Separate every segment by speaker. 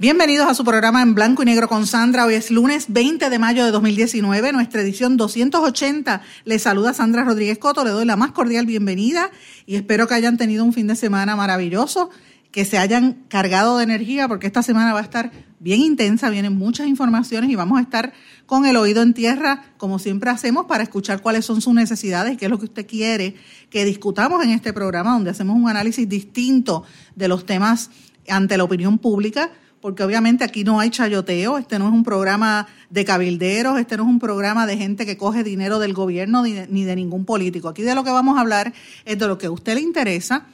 Speaker 1: Bienvenidos a su programa en blanco y negro con Sandra. Hoy es lunes 20 de mayo de 2019, nuestra edición 280. Les saluda Sandra Rodríguez Coto, le doy la más cordial bienvenida y espero que hayan tenido un fin de semana maravilloso, que se hayan cargado de energía porque esta semana va a estar bien intensa, vienen muchas informaciones y vamos a estar con el oído en tierra, como siempre hacemos, para escuchar cuáles son sus necesidades qué es lo que usted quiere que discutamos en este programa, donde hacemos un análisis distinto de los temas ante la opinión pública porque obviamente aquí no hay chayoteo, este no es un programa de cabilderos, este no es un programa de gente que coge dinero del gobierno ni de, ningún político. Aquí de lo que vamos a hablar es de lo que a usted le interesa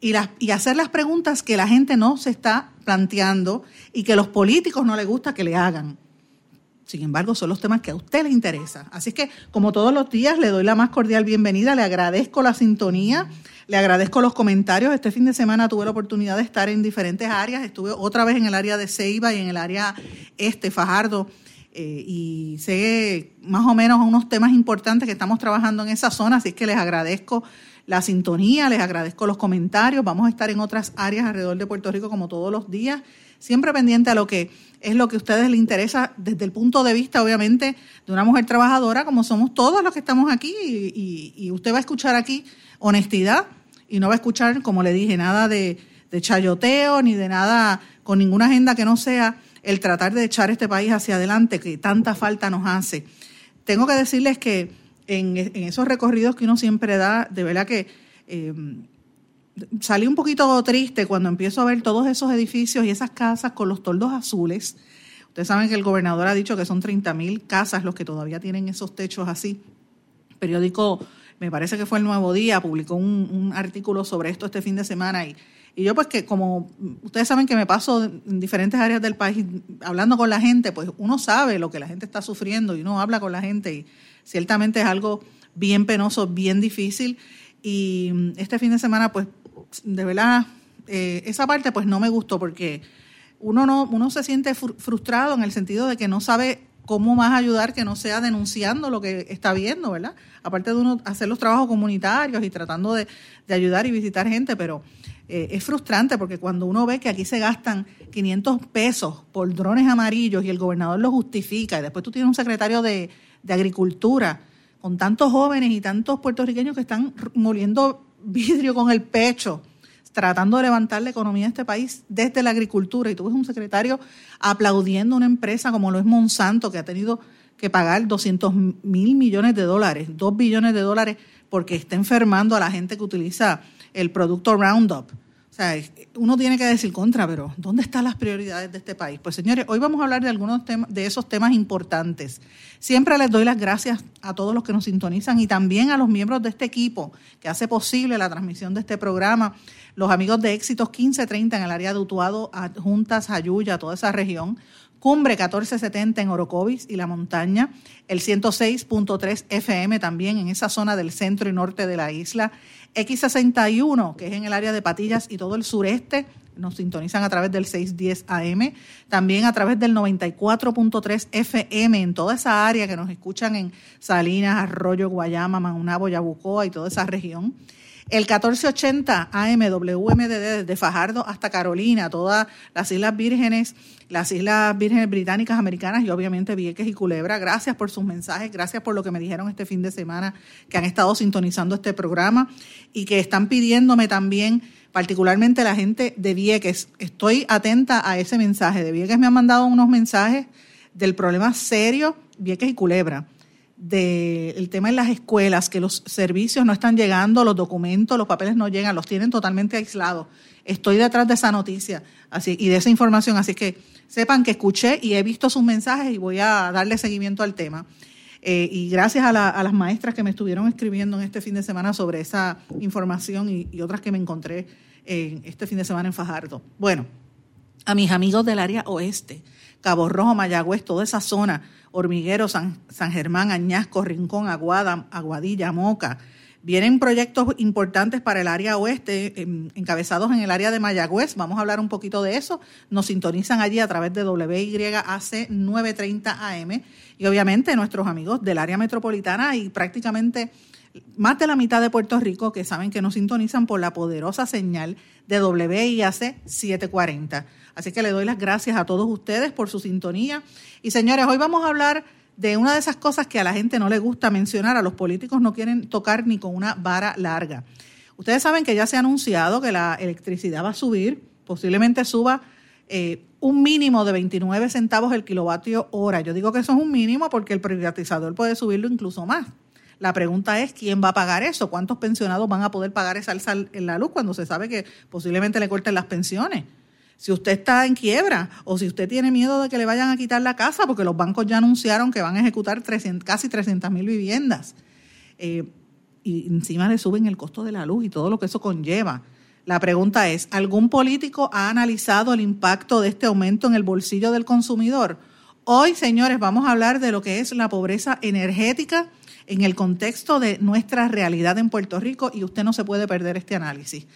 Speaker 1: y, y hacer las preguntas que la gente no se está planteando y que los políticos no les gusta que le hagan. Sin embargo, son los temas que a usted le interesa. Así que, como todos los días, le doy la más cordial bienvenida, le agradezco la sintonía le agradezco los comentarios. Este fin de semana tuve la oportunidad de estar en diferentes áreas. Estuve otra vez en el área de Ceiba y en el área este, Fajardo. Eh, y sé más o menos unos temas importantes que estamos trabajando en esa zona, así que les agradezco la sintonía, les agradezco los comentarios. Vamos a estar en otras áreas alrededor de Puerto Rico como todos los días, siempre pendiente a lo que es lo que a ustedes les interesa desde el punto de vista, obviamente, de una mujer trabajadora, como somos todos los que estamos aquí, y usted va a escuchar aquí honestidad, y no va a escuchar, como le dije, nada de, chayoteo ni de nada con ninguna agenda que no sea el tratar de echar este país hacia adelante, que tanta falta nos hace. Tengo que decirles que en, esos recorridos que uno siempre da, de verdad que eh, salí un poquito triste cuando empiezo a ver todos esos edificios y esas casas con los toldos azules. Ustedes saben que el gobernador ha dicho que son 30 mil casas los que todavía tienen esos techos así. periódico me parece que fue el Nuevo Día, publicó un, artículo sobre esto este fin de semana y, y yo pues que como ustedes saben que me paso en diferentes áreas del país hablando con la gente, pues uno sabe lo que la gente está sufriendo y uno habla con la gente y ciertamente es algo bien penoso, bien difícil y este fin de semana pues de verdad eh, esa parte pues no me gustó porque uno no uno se siente frustrado en el sentido de que no sabe cómo más ayudar que no sea denunciando lo que está viendo, ¿verdad? Aparte de uno hacer los trabajos comunitarios y tratando de, ayudar y visitar gente, pero eh, es frustrante porque cuando uno ve que aquí se gastan 500 pesos por drones amarillos y el gobernador lo justifica y después tú tienes un secretario de, de Agricultura con tantos jóvenes y tantos puertorriqueños que están moliendo vidrio con el pecho tratando de levantar la economía de este país desde la agricultura. Y tú ves un secretario aplaudiendo una empresa como lo es Monsanto, que ha tenido que pagar 200 mil millones de dólares, 2 billones de dólares, porque está enfermando a la gente que utiliza el producto Roundup. O sea, uno tiene que decir contra, pero ¿dónde están las prioridades de este país? Pues señores, hoy vamos a hablar de algunos de esos temas importantes. Siempre les doy las gracias a todos los que nos sintonizan y también a los miembros de este equipo que hace posible la transmisión de este programa. Los amigos de Éxitos 1530 en el área de Utuado, Juntas, Ayuya, toda esa región. Cumbre 1470 en Orocovis y la montaña, el 106.3 FM también en esa zona del centro y norte de la isla, X61, que es en el área de Patillas y todo el sureste, nos sintonizan a través del 610 AM, también a través del 94.3 FM en toda esa área que nos escuchan en Salinas, Arroyo, Guayama, Maunabo, Yabucoa y toda esa región. El 1480 AMWMD de Fajardo hasta Carolina, todas las Islas Vírgenes, las Islas Vírgenes Británicas, Americanas y obviamente Vieques y Culebra. Gracias por sus mensajes, gracias por lo que me dijeron este fin de semana, que han estado sintonizando este programa y que están pidiéndome también particularmente la gente de Vieques. Estoy atenta a ese mensaje. De Vieques me han mandado unos mensajes del problema serio, Vieques y Culebra del tema en las escuelas, que los servicios no están llegando, los documentos, los papeles no llegan, los tienen totalmente aislados. Estoy detrás de esa noticia así, y de esa información, así que sepan que escuché y he visto sus mensajes y voy a darle seguimiento al tema. Eh, y gracias a, las maestras que me estuvieron escribiendo en este fin de semana sobre esa información y, otras que me encontré en este fin de semana en Fajardo. Bueno, a mis amigos del área oeste, Cabo Rojo, Mayagüez, toda esa zona, Hormiguero, San, San Germán, Añasco, Rincón, Aguada, Aguadilla, Moca, Vienen proyectos importantes para el área oeste, encabezados en el área de Mayagüez. Vamos a hablar un poquito de eso. Nos sintonizan allí a través de WYAC 930 AM. Y obviamente nuestros amigos del área metropolitana y prácticamente más de la mitad de Puerto Rico que saben que nos sintonizan por la poderosa señal de WIAC 740. Así que le doy las gracias a todos ustedes por su sintonía. Y señores, hoy vamos a hablar de una de esas cosas que a la gente no le gusta mencionar, a los políticos no quieren tocar ni con una vara larga. Ustedes saben que ya se ha anunciado que la electricidad va a subir, posiblemente suba eh, un mínimo de 29 centavos el kilovatio hora. Yo digo que eso es un mínimo porque el privatizador puede subirlo incluso más. La pregunta es quién va a pagar eso, cuántos pensionados van a poder pagar esa alza en la luz cuando se sabe que posiblemente le corten las pensiones si usted está en quiebra o si usted tiene miedo de que le vayan a quitar la casa, porque los bancos ya anunciaron que van a ejecutar casi 300 mil viviendas. Eh, y encima le suben el costo de la luz y todo lo que eso conlleva. La pregunta es, ¿algún político ha analizado el impacto de este aumento en el bolsillo del consumidor? Hoy, señores, vamos a hablar de lo que es la pobreza energética en el contexto de nuestra realidad en Puerto Rico y usted no se puede perder este análisis.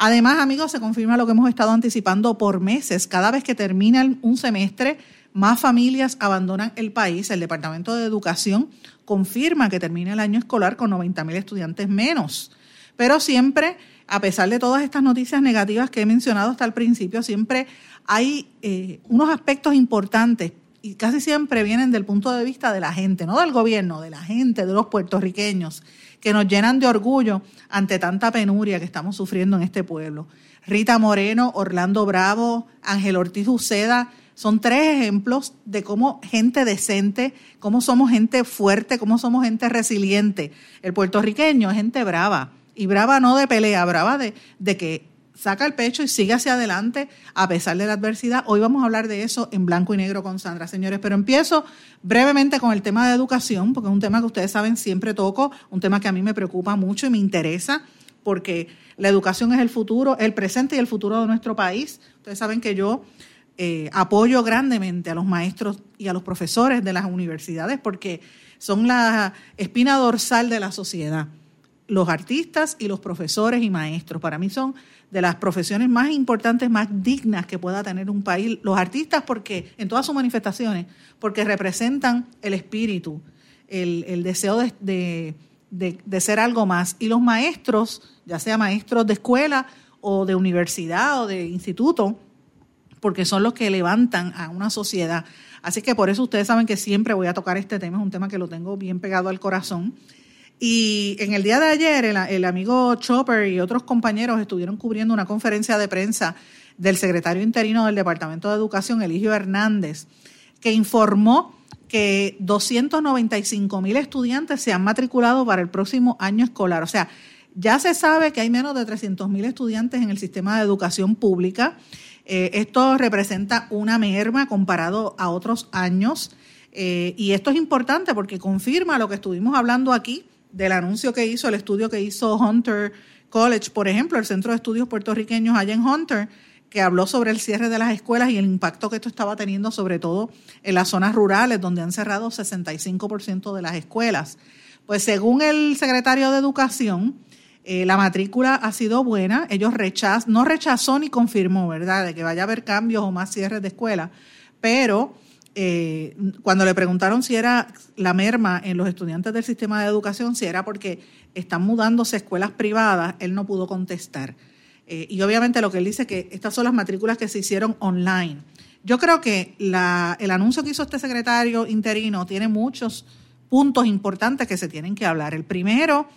Speaker 1: Además, amigos, se confirma lo que hemos estado anticipando por meses. Cada vez que termina un semestre, más familias abandonan el país. El Departamento de Educación confirma que termina el año escolar con 90 mil estudiantes menos. Pero siempre, a pesar de todas estas noticias negativas que he mencionado hasta el principio, siempre hay eh, unos aspectos importantes y casi siempre vienen del punto de vista de la gente, no del gobierno, de la gente, de los puertorriqueños que nos llenan de orgullo ante tanta penuria que estamos sufriendo en este pueblo. Rita Moreno, Orlando Bravo, Ángel Ortiz Uceda, son tres ejemplos de cómo gente decente, cómo somos gente fuerte, cómo somos gente resiliente. El puertorriqueño es gente brava, y brava no de pelea, brava de, de que saca el pecho y sigue hacia adelante a pesar de la adversidad. Hoy vamos a hablar de eso en blanco y negro con Sandra, señores, pero empiezo brevemente con el tema de educación, porque es un tema que ustedes saben siempre toco, un tema que a mí me preocupa mucho y me interesa, porque la educación es el futuro, el presente y el futuro de nuestro país. Ustedes saben que yo eh, apoyo grandemente a los maestros y a los profesores de las universidades porque son la espina dorsal de la sociedad. Los artistas y los profesores y maestros, para mí son de las profesiones más importantes, más dignas que pueda tener un país. Los artistas, porque en todas sus manifestaciones, porque representan el espíritu, el, deseo de, ser algo más. Y los maestros, ya sea maestros de escuela o de universidad o de instituto, porque son los que levantan a una sociedad. Así que por eso ustedes saben que siempre voy a tocar este tema, es un tema que lo tengo bien pegado al corazón. Y en el día de ayer, el, amigo Chopper y otros compañeros estuvieron cubriendo una conferencia de prensa del secretario interino del Departamento de Educación, Eligio Hernández, que informó que 295 mil estudiantes se han matriculado para el próximo año escolar. O sea, ya se sabe que hay menos de 300 mil estudiantes en el sistema de educación pública. Eh, esto representa una merma comparado a otros años. Eh, y esto es importante porque confirma lo que estuvimos hablando aquí del anuncio que hizo, el estudio que hizo Hunter College, por ejemplo, el Centro de Estudios Puertorriqueños allá en Hunter, que habló sobre el cierre de las escuelas y el impacto que esto estaba teniendo, sobre todo en las zonas rurales, donde han cerrado 65% de las escuelas. Pues según el secretario de Educación, eh, la matrícula ha sido buena. Ellos rechaz, no rechazó ni confirmó, ¿verdad?, de que vaya a haber cambios o más cierres de escuelas, pero eh, cuando le preguntaron si era la merma en los estudiantes del sistema de educación, si era porque están mudándose a escuelas privadas, él no pudo contestar. Eh, y obviamente lo que él dice es que estas son las matrículas que se hicieron online. Yo creo que el anuncio que hizo este secretario interino tiene muchos puntos importantes que se tienen que hablar. El primero,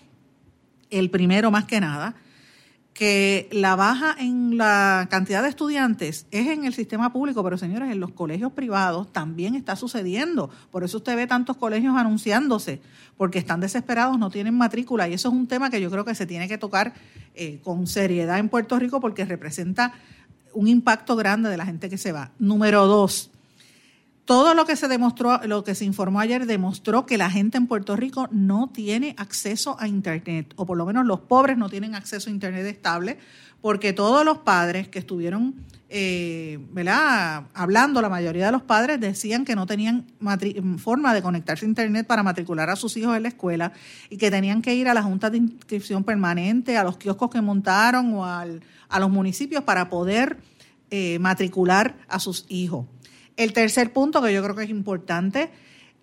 Speaker 1: el primero más que nada, que la baja en la cantidad de estudiantes es en el sistema público, pero señores, en los colegios privados también está sucediendo. Por eso usted ve tantos colegios anunciándose, porque están desesperados, no tienen matrícula. Y eso es un tema que yo creo que se tiene que tocar eh, con seriedad en Puerto Rico porque representa un impacto grande de la gente que se va. Número dos, todo lo que se demostró, lo que se informó ayer demostró que la gente en Puerto Rico no tiene acceso a Internet, o por lo menos los pobres no tienen acceso a Internet estable, porque todos los padres que estuvieron eh, ¿verdad? hablando, la mayoría de los padres decían que no tenían forma de conectarse a Internet para matricular a sus hijos en la escuela y que tenían que ir a la Junta de Inscripción Permanente, a los kioscos que montaron o al, a los municipios para poder eh, matricular a sus hijos. El tercer punto que yo creo que es importante,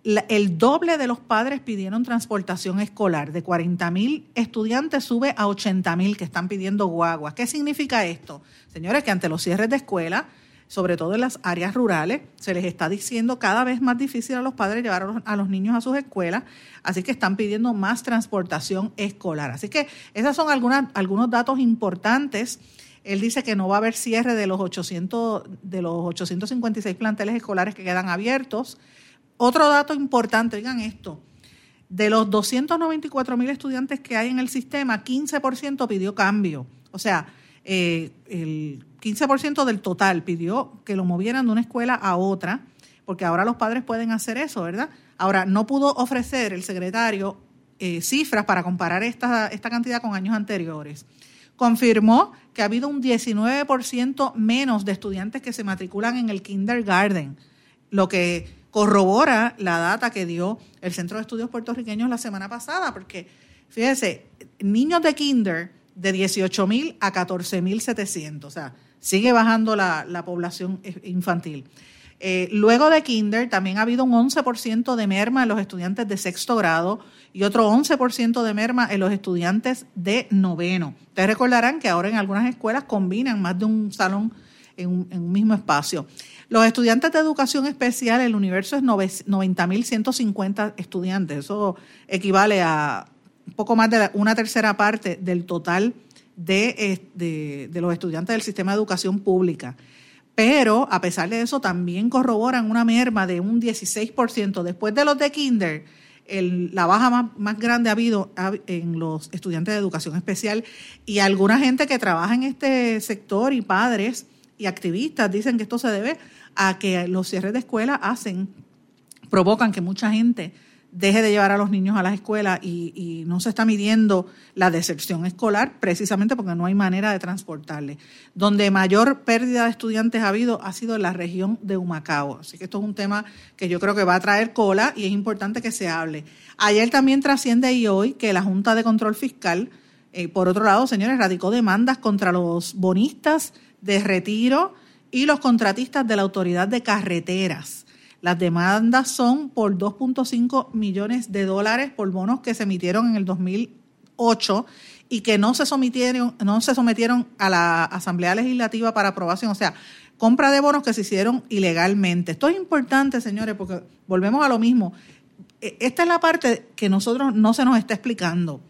Speaker 1: el doble de los padres pidieron transportación escolar. De 40 mil estudiantes sube a 80 mil que están pidiendo guaguas. ¿Qué significa esto? Señores, que ante los cierres de escuela, sobre todo en las áreas rurales, se les está diciendo cada vez más difícil a los padres llevar a los, niños a sus escuelas, así que están pidiendo más transportación escolar. Así que esos son algunos datos importantes. Él dice que no va a haber cierre de los 800 de los 856 planteles escolares que quedan abiertos otro dato importante, oigan esto, de los 294 mil estudiantes que hay en el sistema, 15% pidió cambio. O sea, eh, el 15% del total pidió que lo movieran de una escuela a otra, porque ahora los padres pueden hacer eso, ¿verdad? Ahora, no pudo ofrecer el secretario eh, cifras para comparar esta, esta cantidad con años anteriores. Confirmó que ha habido un 19% menos de estudiantes que se matriculan en el kindergarten, lo que corrobora la data que dio el Centro de Estudios Puertorriqueños la semana pasada, porque fíjese, niños de kinder de 18 mil a 14 mil 700, o sea, sigue bajando la, población infantil. Eh, luego de kinder también ha habido un 11% de merma en los estudiantes de sexto grado y otro 11% de merma en los estudiantes de noveno. Ustedes recordarán que ahora en algunas escuelas combinan más de un salón en un mismo espacio. Los estudiantes de educación especial, el universo es 90.150 estudiantes. Eso equivale a un poco más de una tercera parte del total de, de, los estudiantes del sistema de educación pública. Pero a pesar de eso, también corroboran una merma de un 16%. Después de los de Kinder, la baja más, más, grande ha habido en los estudiantes de educación especial. Y alguna gente que trabaja en este sector y padres y activistas dicen que esto se debe a que los cierres de escuela hacen, provocan que mucha gente deje de llevar a los niños a las escuelas y, no se está midiendo la deserción escolar precisamente porque no hay manera de transportarle. Donde mayor pérdida de estudiantes ha habido ha sido en la región de Humacao. Así que esto es un tema que yo creo que va a traer cola y es importante que se hable. Ayer también trasciende y hoy que la Junta de Control Fiscal, eh, por otro lado, señores, radicó demandas contra los bonistas de retiro y los contratistas de la Autoridad de Carreteras. Las demandas son por 2.5 millones de dólares por bonos que se emitieron en el 2008 y que no se sometieron, no se sometieron a la Asamblea Legislativa para aprobación. O sea, compra de bonos que se hicieron ilegalmente. Esto es importante, señores, porque volvemos a lo mismo. E, esta es la parte que nosotros no se nos está explicando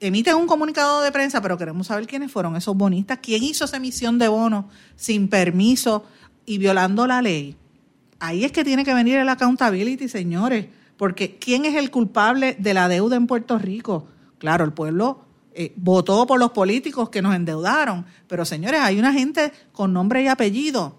Speaker 1: emiten un comunicado de prensa, pero queremos saber quiénes fueron esos bonistas, quién hizo esa emisión de bonos sin permiso y violando la ley. Ahí es que tiene que venir el accountability, señores, porque ¿quién es el culpable de la deuda en Puerto Rico? Claro, el pueblo eh, votó por los políticos que nos endeudaron, pero señores, hay una gente con nombre y apellido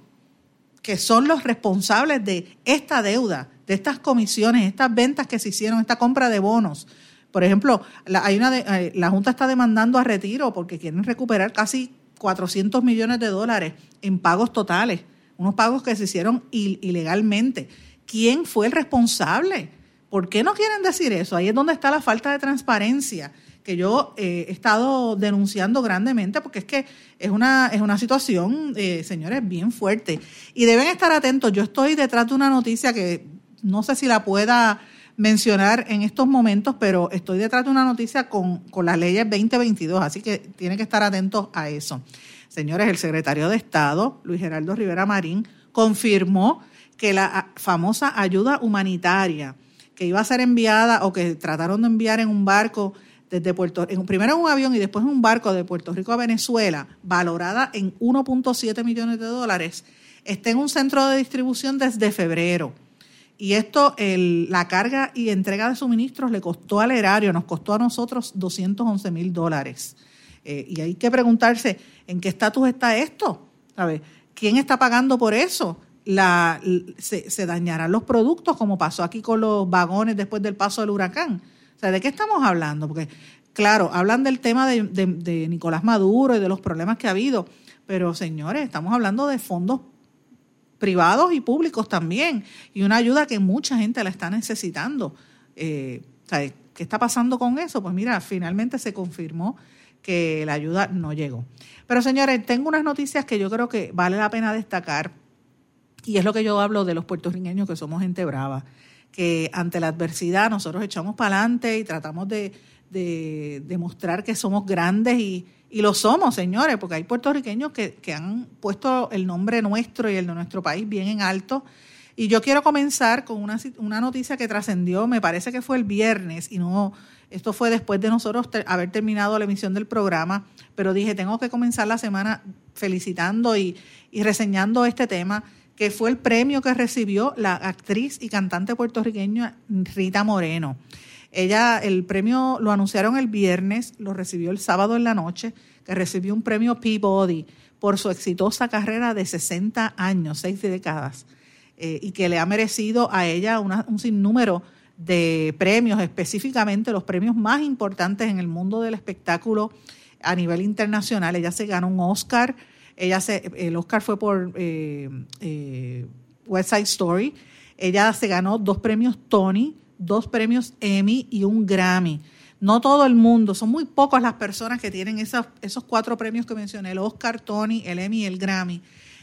Speaker 1: que son los responsables de esta deuda, de estas comisiones, estas ventas que se hicieron, esta compra de bonos. Por ejemplo, la, hay una eh, la Junta está demandando a retiro porque quieren recuperar casi 400 millones de dólares en pagos totales, unos pagos que se hicieron ilegalmente. ¿Quién fue el responsable? ¿Por qué no quieren decir eso? Ahí es donde está la falta de transparencia que yo eh, he estado denunciando grandemente porque es que es una, es una situación, eh, señores, bien fuerte. Y deben estar atentos. Yo estoy detrás de una noticia que no sé si la pueda mencionar en estos momentos, pero estoy detrás de una noticia con, con las leyes 2022, así que tienen que estar atentos a eso. Señores, el secretario de Estado, Luis Geraldo Rivera Marín, confirmó que la famosa ayuda humanitaria que iba a ser enviada o que trataron de enviar en un barco desde Puerto en, primero en un avión y después en un barco de Puerto Rico a Venezuela, valorada en 1.7 millones de dólares, está en un centro de distribución desde febrero. Y esto, la carga y entrega de suministros le costó al erario, nos costó a nosotros 211 mil dólares. Eh, y hay que preguntarse, ¿en qué estatus está esto? ¿Sabe? ¿Quién está pagando por eso? la, se, dañarán los productos, como pasó aquí con los vagones después del paso del huracán. O sea, ¿de qué estamos hablando? Porque, claro, hablan del tema de, de Nicolás Maduro y de los problemas que ha habido, pero señores, estamos hablando de fondos privados y públicos también, y una ayuda que mucha gente la está necesitando. Eh, ¿Qué está pasando con eso? Pues mira, finalmente se confirmó que la ayuda no llegó. Pero señores, tengo unas noticias que yo creo que vale la pena destacar, y es lo que yo hablo de los puertorriqueños que somos gente brava, que ante la adversidad nosotros echamos para adelante y tratamos de, de demostrar que somos grandes y, y lo somos, señores, porque hay puertorriqueños que, que, han puesto el nombre nuestro y el de nuestro país bien en alto. Y yo quiero comenzar con una, una noticia que trascendió, me parece que fue el viernes, y no, esto fue después de nosotros haber terminado la emisión del programa, pero dije, tengo que comenzar la semana felicitando y, y reseñando este tema, que fue el premio que recibió la actriz y cantante puertorriqueña Rita Moreno. Ella, el premio lo anunciaron el viernes, lo recibió el sábado en la noche, que recibió un premio Peabody por su exitosa carrera de 60 años, seis décadas, eh, y que le ha merecido a ella un sinnúmero de premios, específicamente los premios más importantes en el mundo del espectáculo a nivel internacional. Ella se ganó un Oscar, ella se, el Oscar fue por eh, eh, West Side Story, ella se ganó dos premios Tony, dos premios Emmy y un Grammy. No todo el mundo, son muy pocas las personas que tienen esos, esos cuatro premios que mencioné, el Oscar, Tony, el Emmy y el Grammy.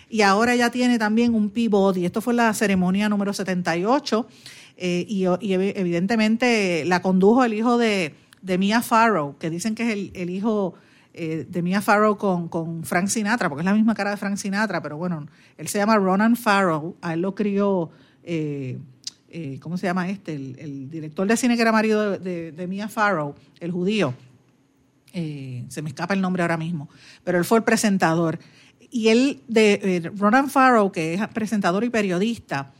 Speaker 1: Y ahora ella tiene también un Peabody. Esto fue la ceremonia número 78 eh, y, evidentemente la condujo el hijo de, de Mia Farrow, que dicen que es el, hijo eh, de Mia Farrow con, con, Frank Sinatra, porque es la misma cara de Frank Sinatra, pero bueno, él se llama Ronan Farrow, a él lo crió... Eh, ¿cómo se llama este? El, director de cine que era marido de, Mia Farrow, el judío. Se me escapa el nombre ahora mismo, pero él fue el presentador. Y él, de Ronan Farrow, que es presentador y periodista,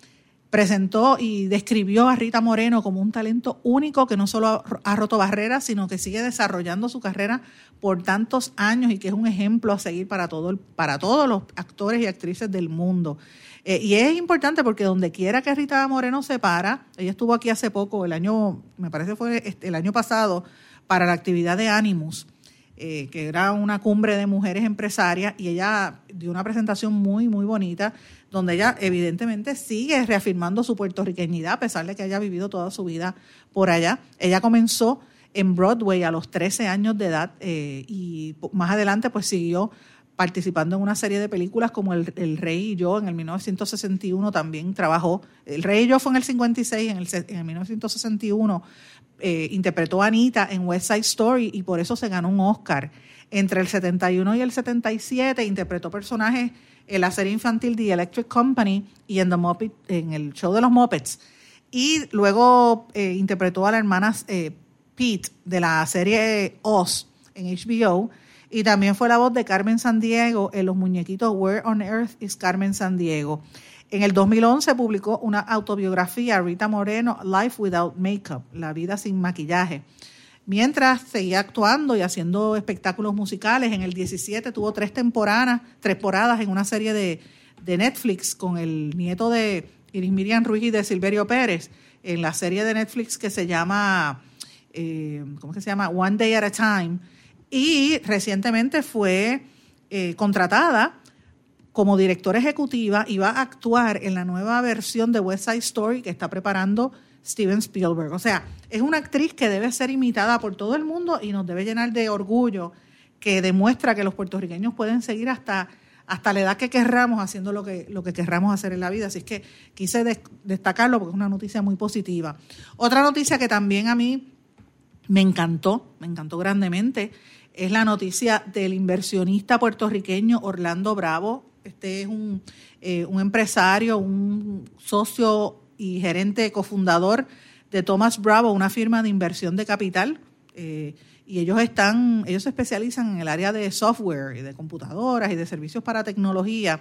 Speaker 1: presentó y describió a Rita Moreno como un talento único que no solo ha roto barreras, sino que sigue desarrollando su carrera por tantos años y que es un ejemplo a seguir para, todo para todos los actores y actrices del mundo. Eh, y es importante porque donde quiera que Rita Moreno se para, ella estuvo aquí hace poco, el año, me parece fue este, el año pasado, para la actividad de Animus, eh, que era una cumbre de mujeres empresarias, y ella dio una presentación muy, muy bonita, donde ella evidentemente sigue reafirmando su puertorriqueñidad, a pesar de que haya vivido toda su vida por allá. Ella comenzó en Broadway a los 13 años de edad eh, y más adelante pues siguió participando en una serie de películas como El, Rey y yo en el 1961 también trabajó. El Rey y yo fue en el 56, en el, en el 1961 eh, interpretó a Anita en West Side Story y por eso se ganó un Oscar. Entre el 71 y el 77 interpretó personajes en la serie infantil The Electric Company y en, The Muppet, en el show de los Muppets. Y luego eh, interpretó a la hermana eh, Pete de la serie Oz en HBO y también fue la voz de Carmen Sandiego en los muñequitos Where on Earth is Carmen Sandiego. En el 2011 publicó una autobiografía, Rita Moreno, Life Without Makeup, La vida sin maquillaje. Mientras seguía actuando y haciendo espectáculos musicales, en el 17 tuvo tres temporadas, tres temporadas en una serie de, Netflix con el nieto de Iris Miriam Ruiz y de Silverio Pérez, en la serie de Netflix que se llama, eh, ¿cómo que se llama? One Day at a Time y recientemente fue eh, contratada como directora ejecutiva y va a actuar en la nueva versión de West Side Story que está preparando Steven Spielberg. O sea, es una actriz que debe ser imitada por todo el mundo y nos debe llenar de orgullo que demuestra que los puertorriqueños pueden seguir hasta, hasta la edad que querramos haciendo lo que, lo que querramos hacer en la vida. Así es que quise destacarlo porque es una noticia muy positiva. Otra noticia que también a mí me encantó, me encantó grandemente, es la noticia del inversionista puertorriqueño Orlando Bravo. Este es un, eh, empresario, un socio y gerente cofundador de Thomas Bravo, una firma de inversión de capital. Eh, y ellos están, ellos se especializan en el área de software y de computadoras y de servicios para tecnología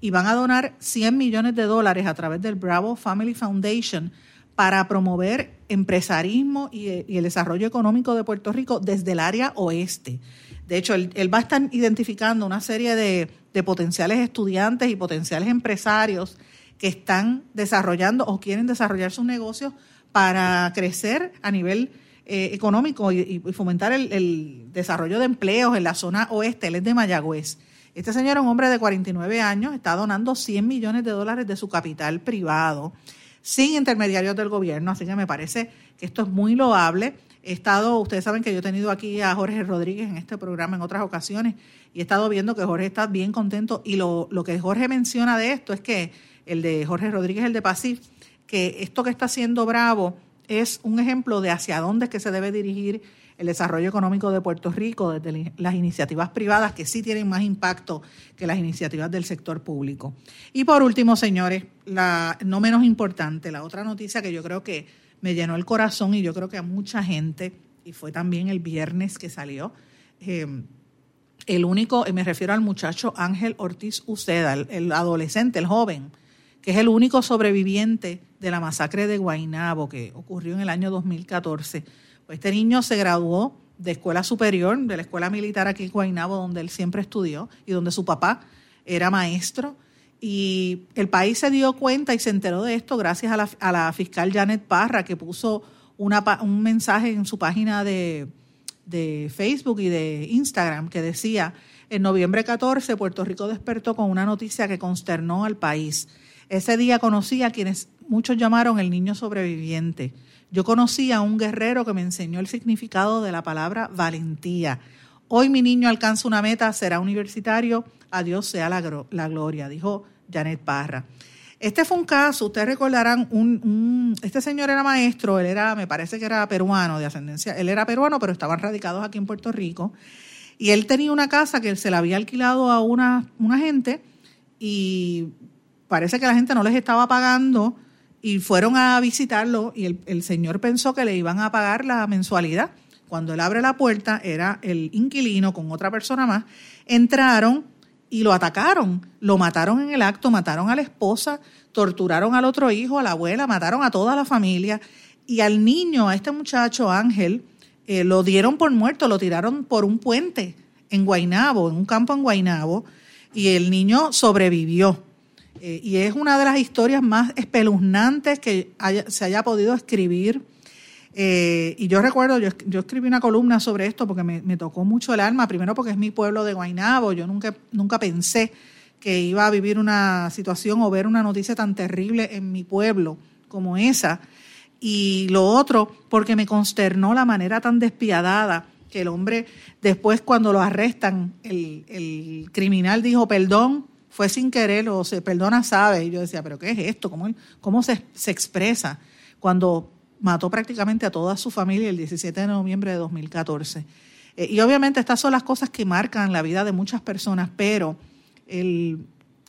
Speaker 1: y van a donar 100 millones de dólares a través del Bravo Family Foundation para promover empresarismo y, el desarrollo económico de Puerto Rico desde el área oeste. De hecho, él, va a estar identificando una serie de, potenciales estudiantes y potenciales empresarios que están desarrollando o quieren desarrollar sus negocios para crecer a nivel eh, económico y, fomentar el, desarrollo de empleos en la zona oeste. Él es de Mayagüez. Este señor es un hombre de 49 años, está donando 100 millones de dólares de su capital privado sin intermediarios del gobierno, así que me parece que esto es muy loable. He estado, ustedes saben que yo he tenido aquí a Jorge Rodríguez en este programa en otras ocasiones y he estado viendo que Jorge está bien contento y lo, lo que Jorge menciona de esto es que el de Jorge Rodríguez, el de Pasif, que esto que está haciendo Bravo es un ejemplo de hacia dónde es que se debe dirigir el desarrollo económico de Puerto Rico desde las iniciativas privadas que sí tienen más impacto que las iniciativas del sector público. Y por último, señores, la no menos importante, la otra noticia que yo creo que me llenó el corazón y yo creo que a mucha gente, y fue también el viernes que salió, eh, el único, me refiero al muchacho Ángel Ortiz Uceda, el adolescente, el joven, que es el único sobreviviente de la masacre de Guainabo que ocurrió en el año 2014. Pues este niño se graduó de escuela superior, de la escuela militar aquí en Guainabo, donde él siempre estudió y donde su papá era maestro. Y el país se dio cuenta y se enteró de esto gracias a la, fiscal Janet Parra, que puso un mensaje en su página de, de Facebook y de Instagram que decía, en noviembre 14 Puerto Rico despertó con una noticia que consternó al país ese día conocí a quienes muchos llamaron el niño sobreviviente. Yo conocí a un guerrero que me enseñó el significado de la palabra valentía. Hoy mi niño alcanza una meta, será universitario, a Dios sea la, gloria, dijo Janet Parra. Este fue un caso, ustedes recordarán, un, este señor era maestro, él era, me parece que era peruano de ascendencia, él era peruano, pero estaban radicados aquí en Puerto Rico, y él tenía una casa que se la había alquilado a una, una gente y parece que la gente no les estaba pagando y fueron a visitarlo y el, señor pensó que le iban a pagar la mensualidad. Cuando él abre la puerta, era el inquilino con otra persona más, entraron y lo atacaron, lo mataron en el acto, mataron a la esposa, torturaron al otro hijo, a la abuela, mataron a toda la familia y al niño, a este muchacho Ángel, eh, lo dieron por muerto, lo tiraron por un puente en Guainabo, en un campo en Guainabo, y el niño sobrevivió. Eh, y es una de las historias más espeluznantes que se haya podido escribir. Eh, y yo recuerdo, yo, escribí una columna sobre esto porque me, tocó mucho el alma, primero porque es mi pueblo de Guainabo, yo nunca, nunca pensé que iba a vivir una situación o ver una noticia tan terrible en mi pueblo como esa. Y lo otro, porque me consternó la manera tan despiadada que el hombre, después cuando lo arrestan, el criminal dijo, perdón, fue sin querer o se perdona, sabe. Y yo decía, pero ¿qué es esto? ¿Cómo, cómo se, se expresa cuando mató prácticamente a toda su familia el 17 de noviembre de 2014? Eh, y obviamente estas son las cosas que marcan la vida de muchas personas, pero el,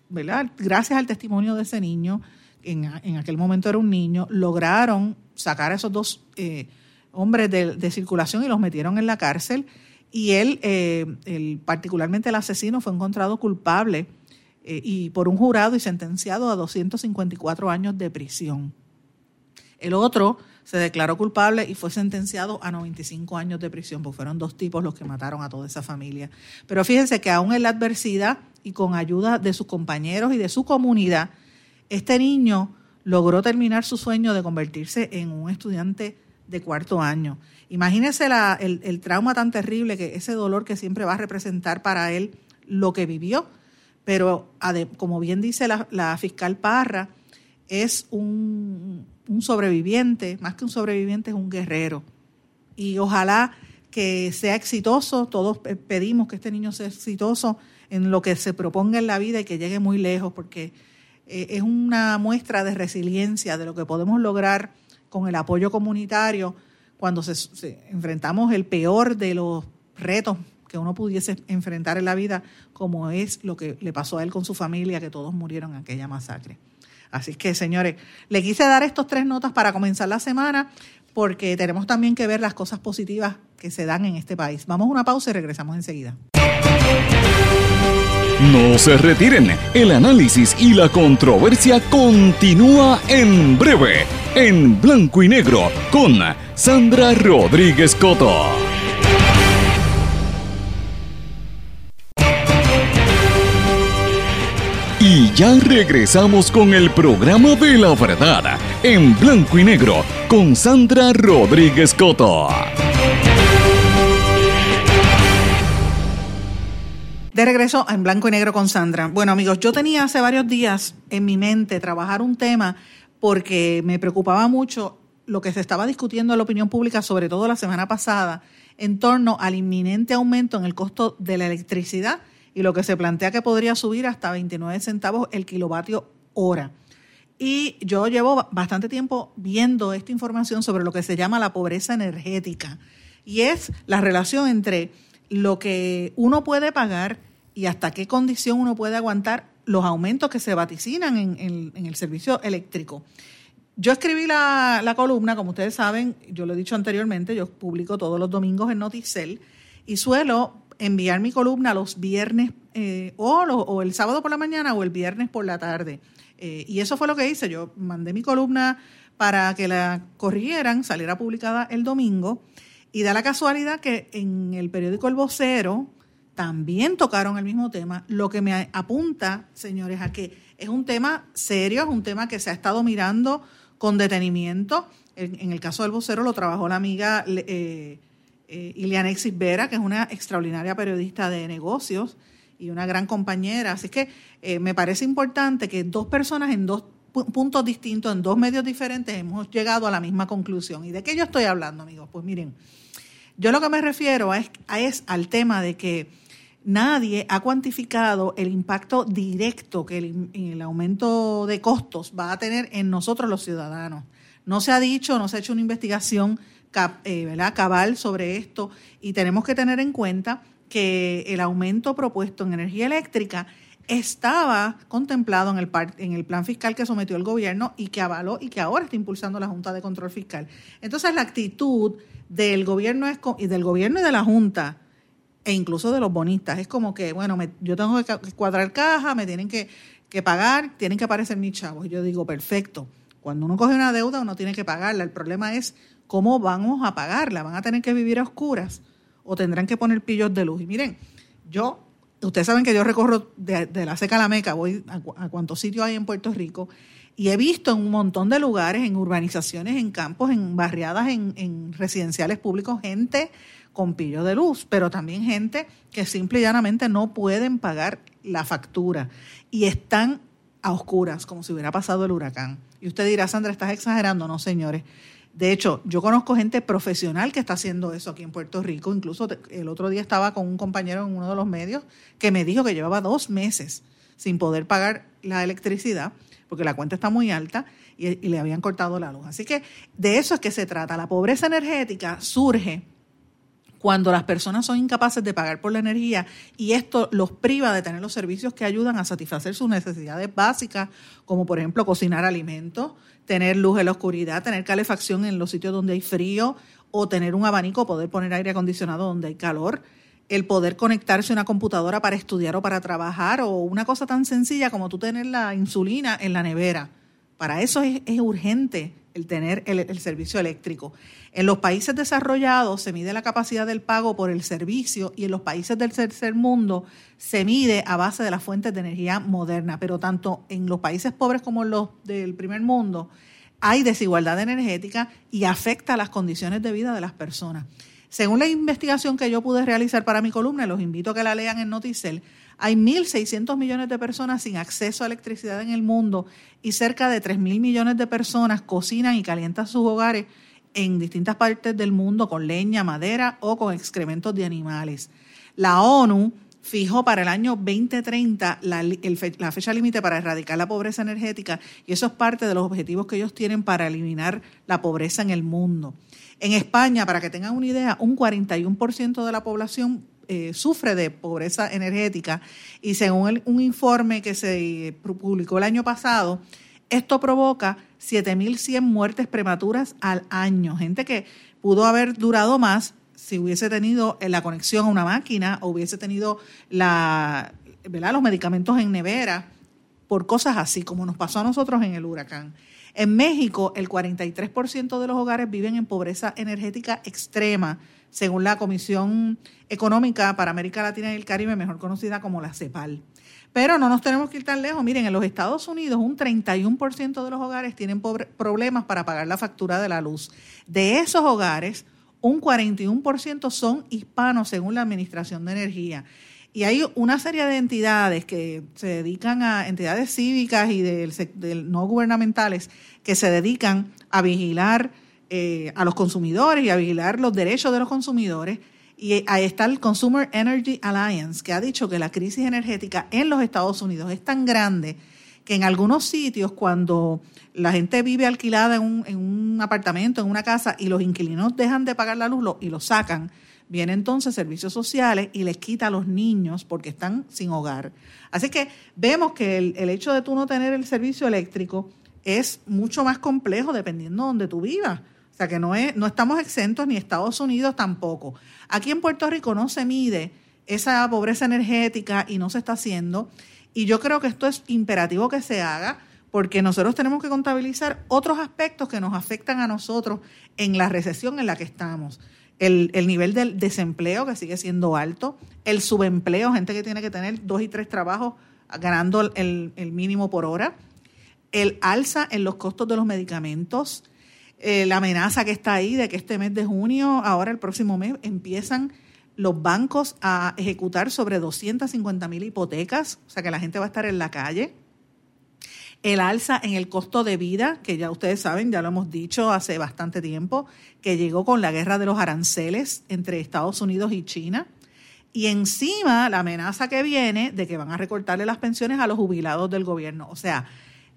Speaker 1: ¿verdad? gracias al testimonio de ese niño, en, en aquel momento era un niño, lograron sacar a esos dos eh, hombres de, circulación y los metieron en la cárcel. Y él, eh, particularmente el asesino, fue encontrado culpable eh, y por un jurado y sentenciado a 254 años de prisión. El otro se declaró culpable y fue sentenciado a 95 años de prisión, porque fueron dos tipos los que mataron a toda esa familia. Pero fíjense que aún en la adversidad y con ayuda de sus compañeros y de su comunidad, este niño logró terminar su sueño de convertirse en un estudiante de cuarto año. Imagínense el, el trauma tan terrible, que ese dolor que siempre va a representar para él lo que vivió pero como bien dice la, fiscal Parra, es un, sobreviviente, más que un sobreviviente, es un guerrero. Y ojalá que sea exitoso, todos pedimos que este niño sea exitoso en lo que se proponga en la vida y que llegue muy lejos, porque eh, es una muestra de resiliencia de lo que podemos lograr con el apoyo comunitario cuando se enfrentamos el peor de los retos que uno pudiese enfrentar en la vida, como es lo que le pasó a él con su familia, que todos murieron en aquella masacre. Así que, señores, le quise dar estos tres notas para comenzar la semana, porque tenemos también que ver las cosas positivas que se dan en este país. Vamos a una pausa y regresamos enseguida.
Speaker 2: No se retiren, el análisis y la controversia continúa en breve, en blanco y negro, con Sandra Rodríguez Coto. Ya regresamos con el programa de la verdad en blanco y negro con Sandra Rodríguez Coto.
Speaker 1: De regreso en blanco y negro con Sandra. Bueno amigos, yo tenía hace varios días en mi mente trabajar un tema porque me preocupaba mucho lo que se estaba discutiendo en la opinión pública, sobre todo la semana pasada, en torno al inminente aumento en el costo de la electricidad y lo que se plantea que podría subir hasta 29 centavos el kilovatio hora. Y yo llevo bastante tiempo viendo esta información sobre lo que se llama la pobreza energética y es la relación entre lo que uno puede pagar y hasta qué condición uno puede aguantar los aumentos que se vaticinan en, el servicio eléctrico. Yo escribí la, columna, como ustedes saben, yo lo he dicho anteriormente, yo publico todos los domingos en Noticel y suelo enviar mi columna los viernes eh, o, el sábado por la mañana o el viernes por la tarde. Eh, y eso fue lo que hice. Yo mandé mi columna para que la corrigieran, saliera publicada el domingo. Y da la casualidad que en el periódico El Vocero también tocaron el mismo tema, lo que me apunta, señores, a que es un tema serio, es un tema que se ha estado mirando con detenimiento. En, el caso del vocero lo trabajó la amiga eh, eh, Ilianexis Vera, que es una extraordinaria periodista de negocios y una gran compañera. Así que eh, me parece importante que dos personas en dos puntos distintos, en dos medios diferentes, hemos llegado a la misma conclusión. ¿Y de qué yo estoy hablando, amigos? Pues miren, yo lo que me refiero es, es al tema de que nadie ha cuantificado el impacto directo que el, aumento de costos va a tener en nosotros los ciudadanos. No se ha dicho, no se ha hecho una investigación eh, cabal sobre esto y tenemos que tener en cuenta que el aumento propuesto en energía eléctrica estaba contemplado en el, en el plan fiscal que sometió el gobierno y que avaló y que ahora está impulsando la Junta de Control Fiscal. Entonces la actitud del gobierno y del gobierno y de la Junta e incluso de los bonistas. Es como que, bueno, yo tengo que cuadrar caja, me tienen que, pagar, tienen que aparecer mis chavos. Y yo digo, perfecto. Cuando uno coge una deuda, uno tiene que pagarla. El problema es cómo vamos a pagarla. ¿Van a tener que vivir a oscuras o tendrán que poner pillos de luz? Y miren, yo, ustedes saben que yo recorro de, la seca a la meca, voy a, a cuantos sitios hay en Puerto Rico y he visto en un montón de lugares, en urbanizaciones, en campos, en barriadas, en, en residenciales públicos, gente con pillo de luz, pero también gente que simple y llanamente no pueden pagar la factura y están a oscuras, como si hubiera pasado el huracán. Y usted dirá, Sandra, estás exagerando. No, señores. De hecho, yo conozco gente profesional que está haciendo eso aquí en Puerto Rico. Incluso el otro día estaba con un compañero en uno de los medios que me dijo que llevaba dos meses sin poder pagar la electricidad porque la cuenta está muy alta y, le habían cortado la luz. Así que de eso es que se trata. La pobreza energética surge cuando las personas son incapaces de pagar por la energía y esto los priva de tener los servicios que ayudan a satisfacer sus necesidades básicas, como por ejemplo cocinar alimentos, tener luz en la oscuridad, tener calefacción en los sitios donde hay frío o tener un abanico, poder poner aire acondicionado donde hay calor, el poder conectarse a una computadora para estudiar o para trabajar o una cosa tan sencilla como tú tener la insulina en la nevera. Para eso es, urgente el tener el servicio eléctrico. En los países desarrollados se mide la capacidad del pago por el servicio y en los países del tercer mundo se mide a base de las fuentes de energía moderna, pero tanto en los países pobres como en los del primer mundo hay desigualdad energética y afecta las condiciones de vida de las personas. Según la investigación que yo pude realizar para mi columna, los invito a que la lean en Noticel, hay 1.600 millones de personas sin acceso a electricidad en el mundo y cerca de 3.000 millones de personas cocinan y calientan sus hogares en distintas partes del mundo con leña, madera o con excrementos de animales. La ONU fijó para el año 2030 la, la fecha límite para erradicar la pobreza energética y eso es parte de los objetivos que ellos tienen para eliminar la pobreza en el mundo. En España, para que tengan una idea, un 41% de la población eh, sufre de pobreza energética y según un informe que se publicó el año pasado, esto provoca 7.100 muertes prematuras al año. Gente que pudo haber durado más si hubiese tenido la conexión a una máquina o hubiese tenido la, los medicamentos en nevera, por cosas así, como nos pasó a nosotros en el huracán. En México, el 43% de los hogares viven en pobreza energética extrema, según la Comisión Económica para América Latina y el Caribe, mejor conocida como la CEPAL. Pero no nos tenemos que ir tan lejos. Miren, en los Estados Unidos un 31% de los hogares tienen problemas para pagar la factura de la luz. De esos hogares, un 41% son hispanos, según la Administración de Energía. Y hay una serie de entidades que se dedican a, entidades cívicas y del, no gubernamentales, que se dedican a vigilar eh, a los consumidores y a vigilar los derechos de los consumidores. Y ahí está el Consumer Energy Alliance, que ha dicho que la crisis energética en los Estados Unidos es tan grande que en algunos sitios, cuando la gente vive alquilada en un, en un apartamento, en una casa, y los inquilinos dejan de pagar la luz y lo sacan, Viene entonces servicios sociales y les quita a los niños porque están sin hogar. Así que vemos que el, hecho de tú no tener el servicio eléctrico es mucho más complejo dependiendo de donde tú vivas. O sea que no, es, no estamos exentos ni Estados Unidos tampoco. Aquí en Puerto Rico no se mide esa pobreza energética y no se está haciendo. Y yo creo que esto es imperativo que se haga porque nosotros tenemos que contabilizar otros aspectos que nos afectan a nosotros en la recesión en la que estamos el, nivel del desempleo que sigue siendo alto, el subempleo, gente que tiene que tener dos y tres trabajos ganando el, mínimo por hora, el alza en los costos de los medicamentos, eh, la amenaza que está ahí de que este mes de junio, ahora el próximo mes, empiezan los bancos a ejecutar sobre 250 mil hipotecas, o sea que la gente va a estar en la calle el alza en el costo de vida, que ya ustedes saben, ya lo hemos dicho hace bastante tiempo, que llegó con la guerra de los aranceles entre Estados Unidos y China. Y encima la amenaza que viene de que van a recortarle las pensiones a los jubilados del gobierno. O sea,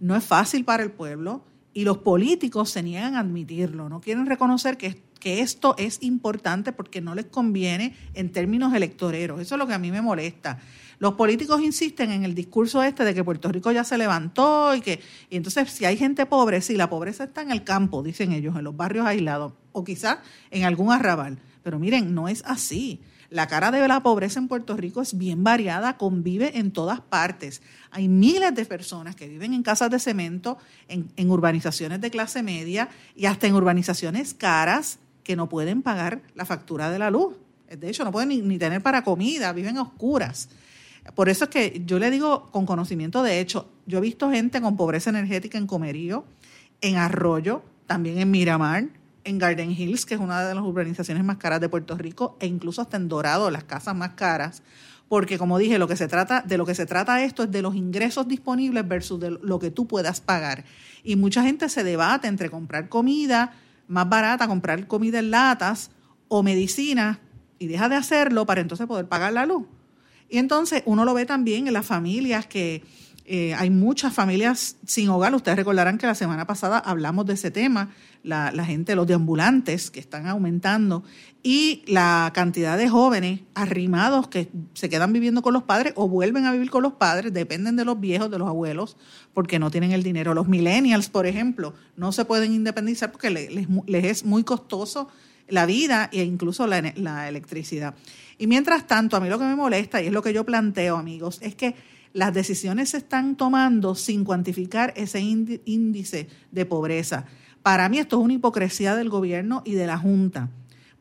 Speaker 1: no es fácil para el pueblo y los políticos se niegan a admitirlo, no quieren reconocer que, que esto es importante porque no les conviene en términos electoreros. Eso es lo que a mí me molesta. Los políticos insisten en el discurso este de que Puerto Rico ya se levantó y que y entonces si hay gente pobre, sí, la pobreza está en el campo, dicen ellos, en los barrios aislados o quizás en algún arrabal. Pero miren, no es así. La cara de la pobreza en Puerto Rico es bien variada, convive en todas partes. Hay miles de personas que viven en casas de cemento, en, en urbanizaciones de clase media y hasta en urbanizaciones caras que no pueden pagar la factura de la luz. De hecho, no pueden ni, ni tener para comida, viven a oscuras. Por eso es que yo le digo con conocimiento de hecho, yo he visto gente con pobreza energética en Comerío, en Arroyo, también en Miramar, en Garden Hills, que es una de las urbanizaciones más caras de Puerto Rico, e incluso hasta en Dorado, las casas más caras, porque como dije, lo que se trata, de lo que se trata esto es de los ingresos disponibles versus de lo que tú puedas pagar. Y mucha gente se debate entre comprar comida más barata, comprar comida en latas o medicinas, y deja de hacerlo para entonces poder pagar la luz. Y entonces uno lo ve también en las familias que eh, hay muchas familias sin hogar. Ustedes recordarán que la semana pasada hablamos de ese tema, la, gente, los deambulantes que están aumentando y la cantidad de jóvenes arrimados que se quedan viviendo con los padres o vuelven a vivir con los padres, dependen de los viejos, de los abuelos, porque no tienen el dinero. Los millennials, por ejemplo, no se pueden independizar porque les, les es muy costoso la vida e incluso la, la electricidad. Y mientras tanto, a mí lo que me molesta, y es lo que yo planteo, amigos, es que las decisiones se están tomando sin cuantificar ese índice de pobreza. Para mí esto es una hipocresía del gobierno y de la Junta.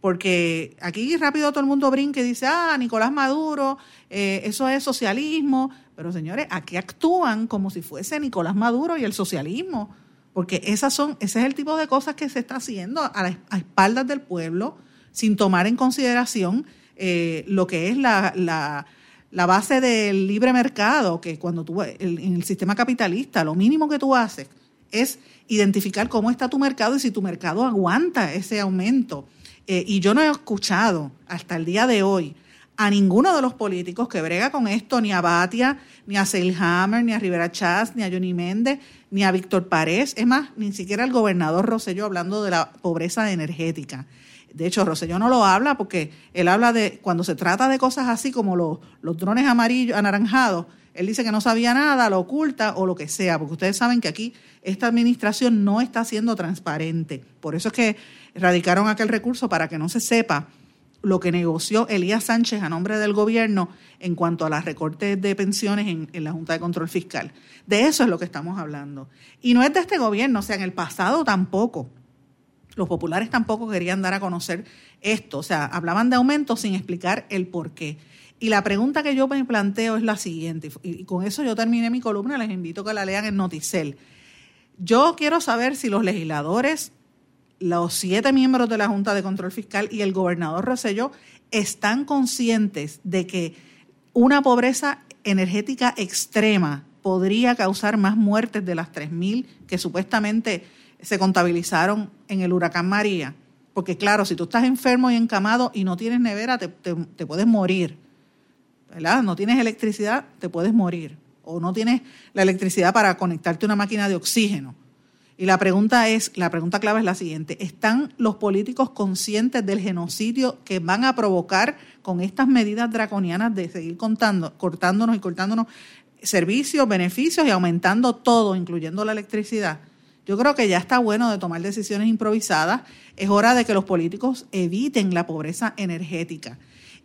Speaker 1: Porque aquí rápido todo el mundo brinca y dice, ah, Nicolás Maduro, eh, eso es socialismo. Pero señores, aquí actúan como si fuese Nicolás Maduro y el socialismo. Porque esas son, ese es el tipo de cosas que se está haciendo a, a espaldas del pueblo, sin tomar en consideración eh, lo que es la, la, base del libre mercado, que cuando tú, en el sistema capitalista, lo mínimo que tú haces es identificar cómo está tu mercado y si tu mercado aguanta ese aumento. Eh, y yo no he escuchado hasta el día de hoy a ninguno de los políticos que brega con esto, ni a Batia, ni a Seilhammer, ni a Rivera Chávez, ni a Johnny Méndez, ni a Víctor Párez, es más, ni siquiera el gobernador Rosselló hablando de la pobreza energética. De hecho, Rosselló no lo habla porque él habla de, cuando se trata de cosas así como los, los drones amarillos, anaranjados, él dice que no sabía nada, lo oculta o lo que sea, porque ustedes saben que aquí esta administración no está siendo transparente. Por eso es que radicaron aquel recurso para que no se sepa lo que negoció Elías Sánchez a nombre del gobierno en cuanto a las recortes de pensiones en, la Junta de Control Fiscal. De eso es lo que estamos hablando. Y no es de este gobierno, o sea, en el pasado tampoco. Los populares tampoco querían dar a conocer esto, o sea, hablaban de aumento sin explicar el por qué. Y la pregunta que yo me planteo es la siguiente, y con eso yo terminé mi columna, les invito a que la lean en Noticel. Yo quiero saber si los legisladores, los siete miembros de la Junta de Control Fiscal y el gobernador Rosselló están conscientes de que una pobreza energética extrema podría causar más muertes de las 3.000 que supuestamente se contabilizaron en el huracán María. Porque claro, si tú estás enfermo y encamado y no tienes nevera, te, te puedes morir. ¿verdad? No tienes electricidad, te puedes morir. O no tienes la electricidad para conectarte a una máquina de oxígeno. Y la pregunta es, la pregunta clave es la siguiente, ¿están los políticos conscientes del genocidio que van a provocar con estas medidas draconianas de seguir contando, cortándonos y cortándonos servicios, beneficios y aumentando todo, incluyendo la electricidad? Yo creo que ya está bueno de tomar decisiones improvisadas. Es hora de que los políticos eviten la pobreza energética.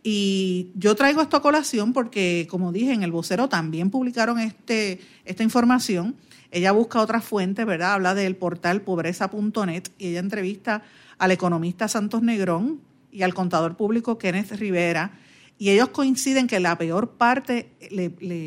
Speaker 1: Y yo traigo esto a colación porque, como dije, en el vocero también publicaron este, esta información. Ella busca otras fuentes, ¿verdad? Habla del portal pobreza.net y ella entrevista al economista Santos Negrón y al contador público Kenneth Rivera. Y ellos coinciden que la peor parte,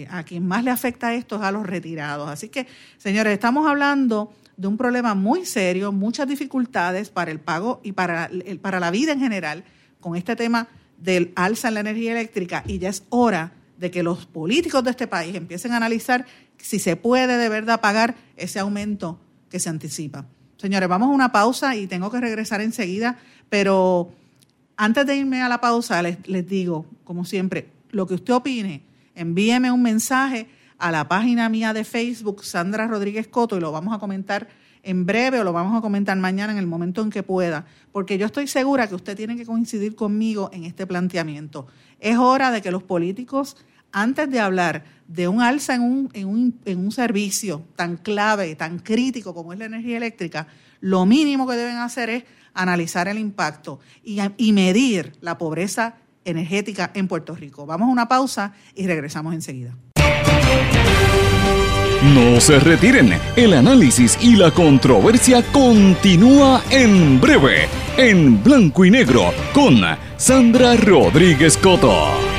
Speaker 1: a quien más le afecta esto es a los retirados. Así que, señores, estamos hablando de un problema muy serio, muchas dificultades para el pago y para, para la vida en general con este tema del alza en la energía eléctrica y ya es hora de que los políticos de este país empiecen a analizar si se puede de verdad pagar ese aumento que se anticipa. Señores, vamos a una pausa y tengo que regresar enseguida, pero antes de irme a la pausa les, les digo, como siempre, lo que usted opine, envíeme un mensaje a la página mía de Facebook, Sandra Rodríguez Coto, y lo vamos a comentar en breve o lo vamos a comentar mañana en el momento en que pueda, porque yo estoy segura que usted tiene que coincidir conmigo en este planteamiento. Es hora de que los políticos, antes de hablar de un alza en un, en un, en un servicio tan clave, tan crítico como es la energía eléctrica, lo mínimo que deben hacer es analizar el impacto y, y medir la pobreza energética en Puerto Rico. Vamos a una pausa y regresamos enseguida.
Speaker 2: No se retiren, el análisis y la controversia continúa en breve, en blanco y negro, con Sandra Rodríguez Coto.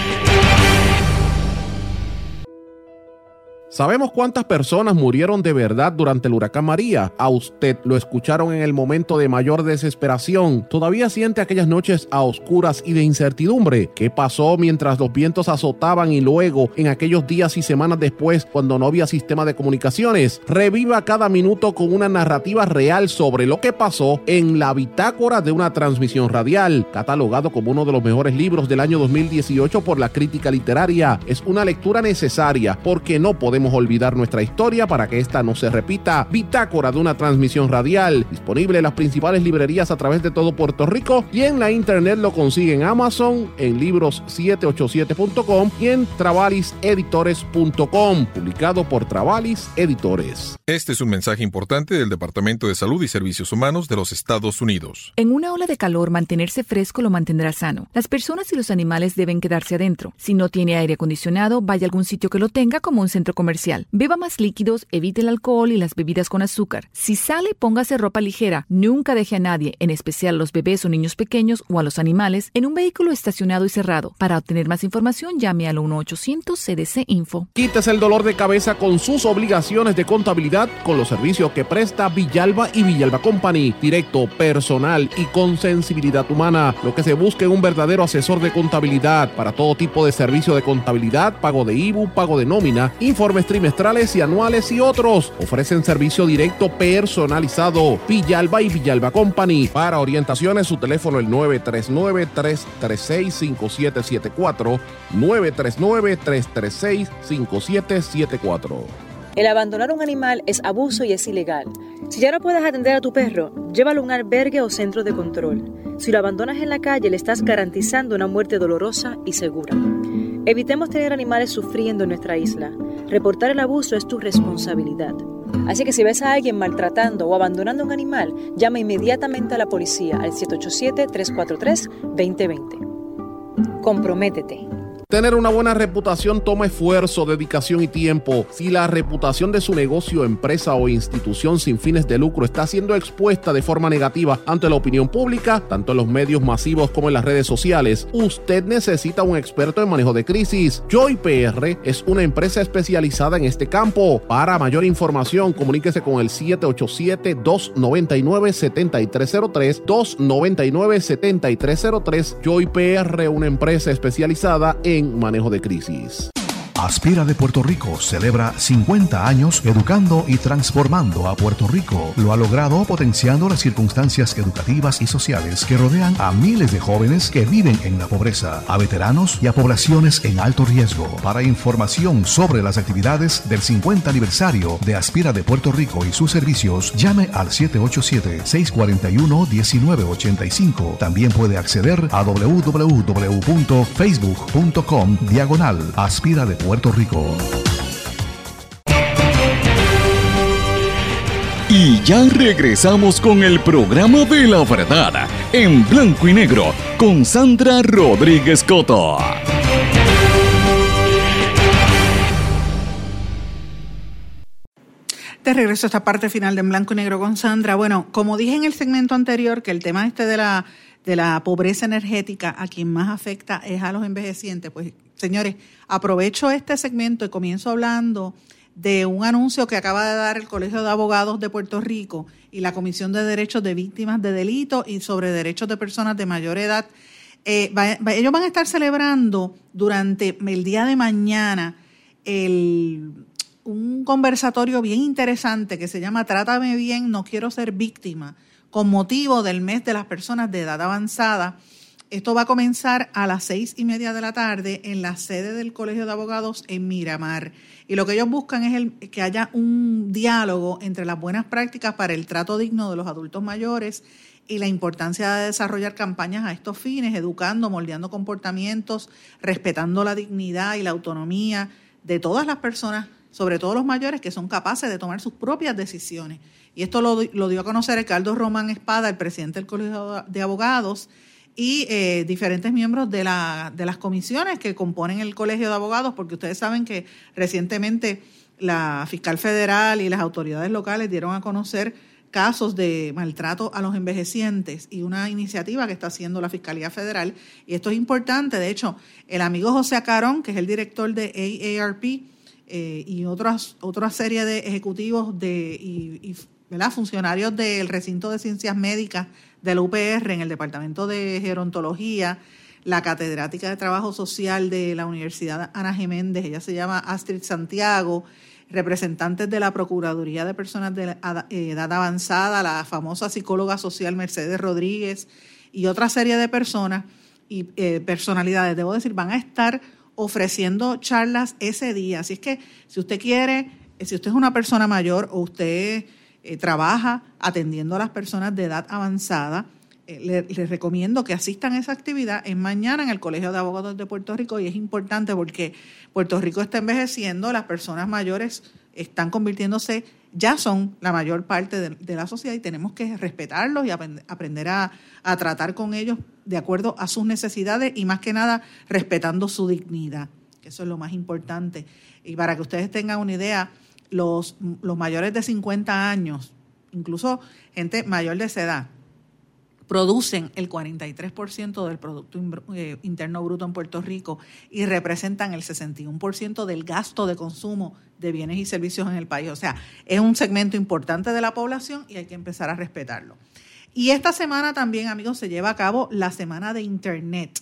Speaker 3: ¿Sabemos cuántas personas murieron de verdad durante el huracán María? A usted lo escucharon en el momento de mayor desesperación. ¿Todavía siente aquellas noches a oscuras y de incertidumbre? ¿Qué pasó mientras los vientos azotaban y luego en aquellos días y semanas después cuando no había sistema de comunicaciones? Reviva cada minuto con una narrativa real sobre lo que pasó en la bitácora de una transmisión radial, catalogado como uno de los mejores libros del año 2018 por la crítica literaria. Es una lectura necesaria porque no podemos olvidar nuestra historia para que esta no se repita. Bitácora de una transmisión radial, disponible en las principales librerías a través de todo Puerto Rico y en la internet lo consigue en Amazon, en libros787.com y en travaliseditores.com, publicado por Travalis Editores.
Speaker 4: Este es un mensaje importante del Departamento de Salud y Servicios Humanos de los Estados Unidos.
Speaker 5: En una ola de calor, mantenerse fresco lo mantendrá sano. Las personas y los animales deben quedarse adentro. Si no tiene aire acondicionado, vaya a algún sitio que lo tenga como un centro comercial Beba más líquidos, evite el alcohol y las bebidas con azúcar. Si sale, póngase ropa ligera. Nunca deje a nadie, en especial a los bebés o niños pequeños o a los animales, en un vehículo estacionado y cerrado. Para obtener más información, llame al 1-800-CDC-INFO.
Speaker 3: Quítese el dolor de cabeza con sus obligaciones de contabilidad con los servicios que presta Villalba y Villalba Company. Directo, personal y con sensibilidad humana. Lo que se busca en un verdadero asesor de contabilidad para todo tipo de servicio de contabilidad, pago de IBU, pago de nómina, informes trimestrales y anuales y otros. Ofrecen servicio directo personalizado. Villalba y Villalba Company. Para orientaciones, su teléfono el 939-336-5774. 939-336-5774.
Speaker 6: El abandonar un animal es abuso y es ilegal. Si ya no puedes atender a tu perro, llévalo a un albergue o centro de control. Si lo abandonas en la calle, le estás garantizando una muerte dolorosa y segura. Evitemos tener animales sufriendo en nuestra isla. Reportar el abuso es tu responsabilidad. Así que si ves a alguien maltratando o abandonando un animal, llama inmediatamente a la policía al 787-343-2020. Comprométete.
Speaker 3: Tener una buena reputación toma esfuerzo, dedicación y tiempo. Si la reputación de su negocio, empresa o institución sin fines de lucro está siendo expuesta de forma negativa ante la opinión pública, tanto en los medios masivos como en las redes sociales, usted necesita un experto en manejo de crisis. Joy PR es una empresa especializada en este campo. Para mayor información, comuníquese con el 787-299-7303, 299-7303. Joy una empresa especializada en manejo de crisis.
Speaker 7: Aspira de Puerto Rico celebra 50 años educando y transformando a Puerto Rico. Lo ha logrado potenciando las circunstancias educativas y sociales que rodean a miles de jóvenes que viven en la pobreza, a veteranos y a poblaciones en alto riesgo. Para información sobre las actividades del 50 aniversario de Aspira de Puerto Rico y sus servicios, llame al 787-641-1985. También puede acceder a www.facebook.com diagonal Aspira de Puerto Puerto Rico.
Speaker 2: Y ya regresamos con el programa de la verdad en blanco y negro con Sandra Rodríguez Coto.
Speaker 1: Te regreso a esta parte final de en blanco y negro con Sandra. Bueno, como dije en el segmento anterior, que el tema este de la, de la pobreza energética a quien más afecta es a los envejecientes, pues Señores, aprovecho este segmento y comienzo hablando de un anuncio que acaba de dar el Colegio de Abogados de Puerto Rico y la Comisión de Derechos de Víctimas de Delitos y sobre Derechos de Personas de Mayor Edad. Eh, ellos van a estar celebrando durante el día de mañana un conversatorio bien interesante que se llama Trátame bien, no quiero ser víctima, con motivo del mes de las personas de edad avanzada esto va a comenzar a las seis y media de la tarde en la sede del Colegio de Abogados en Miramar. Y lo que ellos buscan es el, que haya un diálogo entre las buenas prácticas para el trato digno de los adultos mayores y la importancia de desarrollar campañas a estos fines, educando, moldeando comportamientos, respetando la dignidad y la autonomía de todas las personas, sobre todo los mayores, que son capaces de tomar sus propias decisiones. Y esto lo, dio a conocer Ricardo Román Espada, el presidente del Colegio de Abogados, y eh, diferentes miembros de, la, de las comisiones que componen el Colegio de Abogados, porque ustedes saben que recientemente la fiscal federal y las autoridades locales dieron a conocer casos de maltrato a los envejecientes y una iniciativa que está haciendo la Fiscalía Federal. Y esto es importante. De hecho, el amigo José Acarón, que es el director de AARP, eh, y otras, otra serie de ejecutivos de, y, y funcionarios del recinto de ciencias médicas de la UPR en el Departamento de Gerontología, la catedrática de Trabajo Social de la Universidad Ana Geméndez, ella se llama Astrid Santiago, representantes de la Procuraduría de Personas de eh, Edad Avanzada, la famosa psicóloga social Mercedes Rodríguez y otra serie de personas y eh, personalidades, debo decir, van a estar ofreciendo charlas ese día. Así es que si usted quiere, si usted es una persona mayor o usted eh, trabaja atendiendo a las personas de edad avanzada, eh, les recomiendo que asistan a esa actividad. Es mañana en el Colegio de Abogados de Puerto Rico y es importante porque Puerto Rico está envejeciendo, las personas mayores están convirtiéndose, ya son la mayor parte de, la sociedad y tenemos que respetarlos y aprender a, a tratar con ellos de acuerdo a sus necesidades y más que nada respetando su dignidad, que eso es lo más importante. Y para que ustedes tengan una idea, los, mayores de 50 años, incluso gente mayor de esa edad, producen el 43% del Producto eh, Interno Bruto en Puerto Rico y representan el 61% del gasto de consumo de bienes y servicios en el país. O sea, es un segmento importante de la población y hay que empezar a respetarlo. Y esta semana también, amigos, se lleva a cabo la Semana de Internet.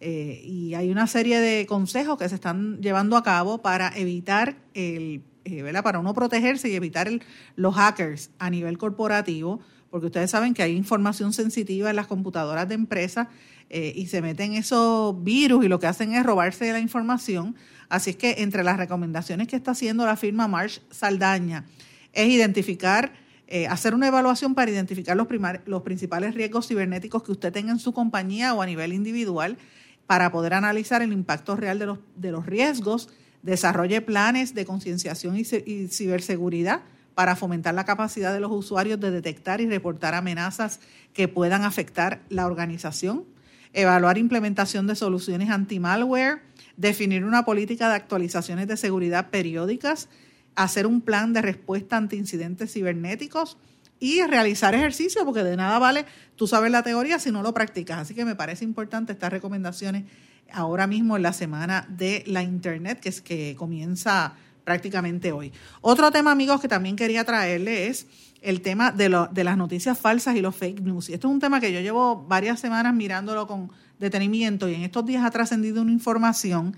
Speaker 1: Eh, y hay una serie de consejos que se están llevando a cabo para evitar el eh, para uno protegerse y evitar los hackers a nivel corporativo, porque ustedes saben que hay información sensitiva en las computadoras de empresas eh, y se meten esos virus y lo que hacen es robarse la información. Así es que entre las recomendaciones que está haciendo la firma Marsh Saldaña es identificar, eh, hacer una evaluación para identificar los, los principales riesgos cibernéticos que usted tenga en su compañía o a nivel individual para poder analizar el impacto real de los, de los riesgos desarrolle planes de concienciación y, ciberseguridad para fomentar la capacidad de los usuarios de detectar y reportar amenazas que puedan afectar la organización. evaluar implementación de soluciones anti-malware, definir una política de actualizaciones de seguridad periódicas, hacer un plan de respuesta ante incidentes cibernéticos y realizar ejercicio, porque de nada vale tú sabes la teoría si no lo practicas. Así que me parece importante estas recomendaciones ahora mismo en la semana de la Internet, que es que comienza prácticamente hoy. Otro tema, amigos, que también quería traerle es el tema de, de las noticias falsas y los fake news. Y esto es un tema que yo llevo varias semanas mirándolo con detenimiento y en estos días ha trascendido una información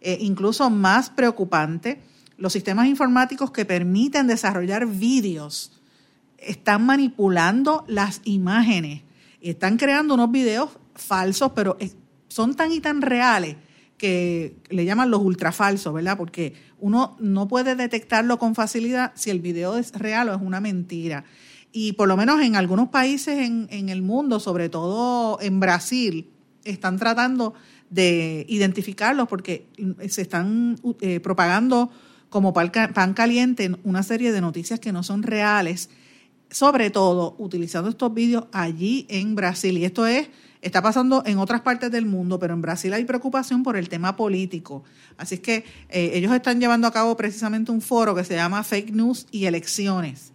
Speaker 1: eh, incluso más preocupante. Los sistemas informáticos que permiten desarrollar vídeos están manipulando las imágenes están creando unos videos falsos, pero son tan y tan reales que le llaman los ultrafalsos, ¿verdad? Porque uno no puede detectarlo con facilidad si el video es real o es una mentira. Y por lo menos en algunos países en, el mundo, sobre todo en Brasil, están tratando de identificarlos porque se están eh, propagando como pan caliente una serie de noticias que no son reales, sobre todo utilizando estos vídeos allí en Brasil. Y esto es, está pasando en otras partes del mundo, pero en Brasil hay preocupación por el tema político. Así es que eh, ellos están llevando a cabo precisamente un foro que se llama Fake News y Elecciones.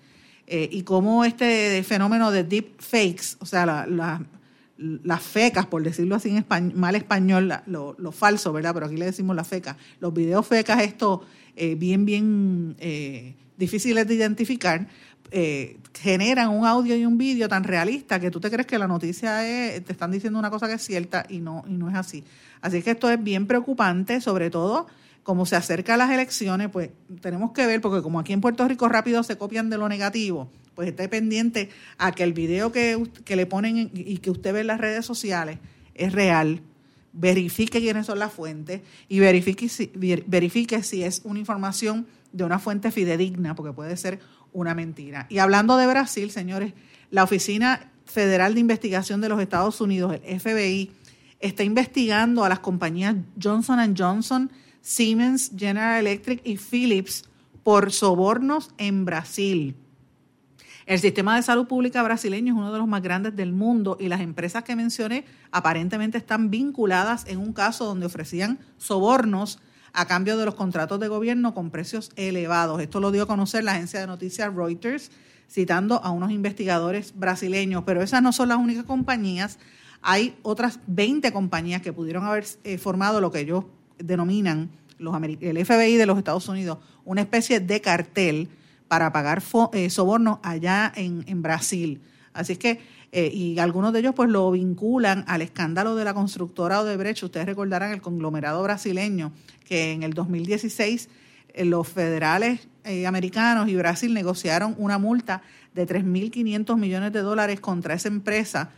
Speaker 1: Eh, y cómo este fenómeno de deep fakes, o sea, la, las fecas, por decirlo así en mal español, lo, lo, falso, ¿verdad? Pero aquí le decimos las fecas. Los videos fecas, esto eh, bien, bien eh, difíciles de identificar, eh, generan un audio y un vídeo tan realista que tú te crees que la noticia es, te están diciendo una cosa que es cierta y no, y no es así. Así que esto es bien preocupante, sobre todo como se acerca a las elecciones, pues tenemos que ver, porque como aquí en Puerto Rico rápido se copian de lo negativo, pues esté pendiente a que el video que, le ponen y que usted ve en las redes sociales es real, verifique quiénes son las fuentes y verifique verifique si es una información de una fuente fidedigna, porque puede ser una mentira. Y hablando de Brasil, señores, la Oficina Federal de Investigación de los Estados Unidos, el FBI, está investigando a las compañías Johnson Johnson, Siemens, General Electric y Philips por sobornos en Brasil. El sistema de salud pública brasileño es uno de los más grandes del mundo y las empresas que mencioné aparentemente están vinculadas en un caso donde ofrecían sobornos a cambio de los contratos de gobierno con precios elevados. Esto lo dio a conocer la agencia de noticias Reuters, citando a unos investigadores brasileños. Pero esas no son las únicas compañías. Hay otras 20 compañías que pudieron haber eh, formado lo que ellos denominan los, el FBI de los Estados Unidos una especie de cartel para pagar eh, sobornos allá en, en, Brasil. Así es que, eh, y algunos de ellos pues lo vinculan al escándalo de la constructora Odebrecht. Ustedes recordarán el conglomerado brasileño que en el 2016 eh, los federales americanos y Brasil negociaron una multa de 3.500 millones de dólares contra esa empresa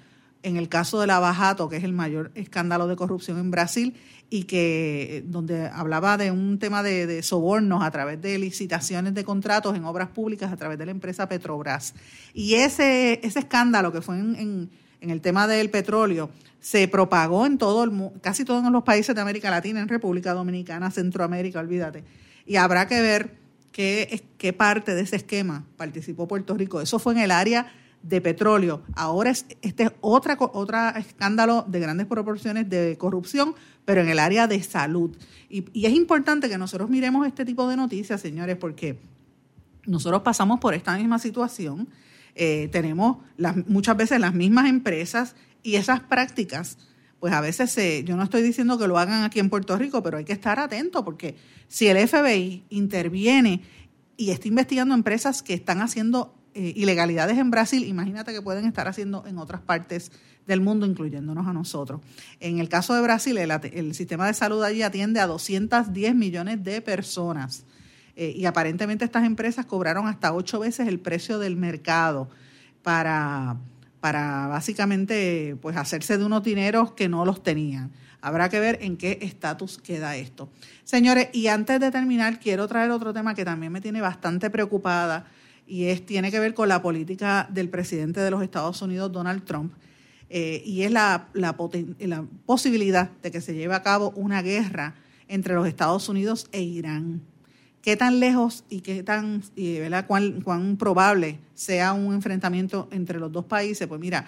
Speaker 1: en el caso de la Bajato, que es el mayor escándalo de corrupción en Brasil, y que donde hablaba de un tema de, sobornos a través de licitaciones de contratos en obras públicas a través de la empresa Petrobras. Y ese, ese escándalo que fue en, en, el tema del petróleo se propagó en todo el casi todos los países de América Latina, en República Dominicana, Centroamérica, olvídate. Y habrá que ver qué, qué parte de ese esquema participó Puerto Rico. Eso fue en el área de petróleo. Ahora es, este es otra escándalo de grandes proporciones de corrupción, pero en el área de salud. Y, es importante que nosotros miremos este tipo de noticias, señores, porque nosotros pasamos por esta misma situación, eh, tenemos muchas veces las mismas empresas y esas prácticas, pues a veces se, yo no estoy diciendo que lo hagan aquí en Puerto Rico, pero hay que estar atento porque si el FBI interviene y está investigando empresas que están haciendo eh, ilegalidades en Brasil, imagínate que pueden estar haciendo en otras partes del mundo, incluyéndonos a nosotros. En el caso de Brasil, el, sistema de salud allí atiende a 210 millones de personas. Eh, y aparentemente estas empresas cobraron hasta ocho veces el precio del mercado para, para básicamente pues hacerse de unos dineros que no los tenían. Habrá que ver en qué estatus queda esto. Señores, y antes de terminar, quiero traer otro tema que también me tiene bastante preocupada y es, tiene que ver con la política del presidente de los Estados Unidos, Donald Trump, eh, y es la, la, posibilidad de que se lleve a cabo una guerra entre los Estados Unidos e Irán. ¿Qué tan lejos y qué tan, ¿verdad? Cuán, cuán probable sea un enfrentamiento entre los dos países? Pues mira,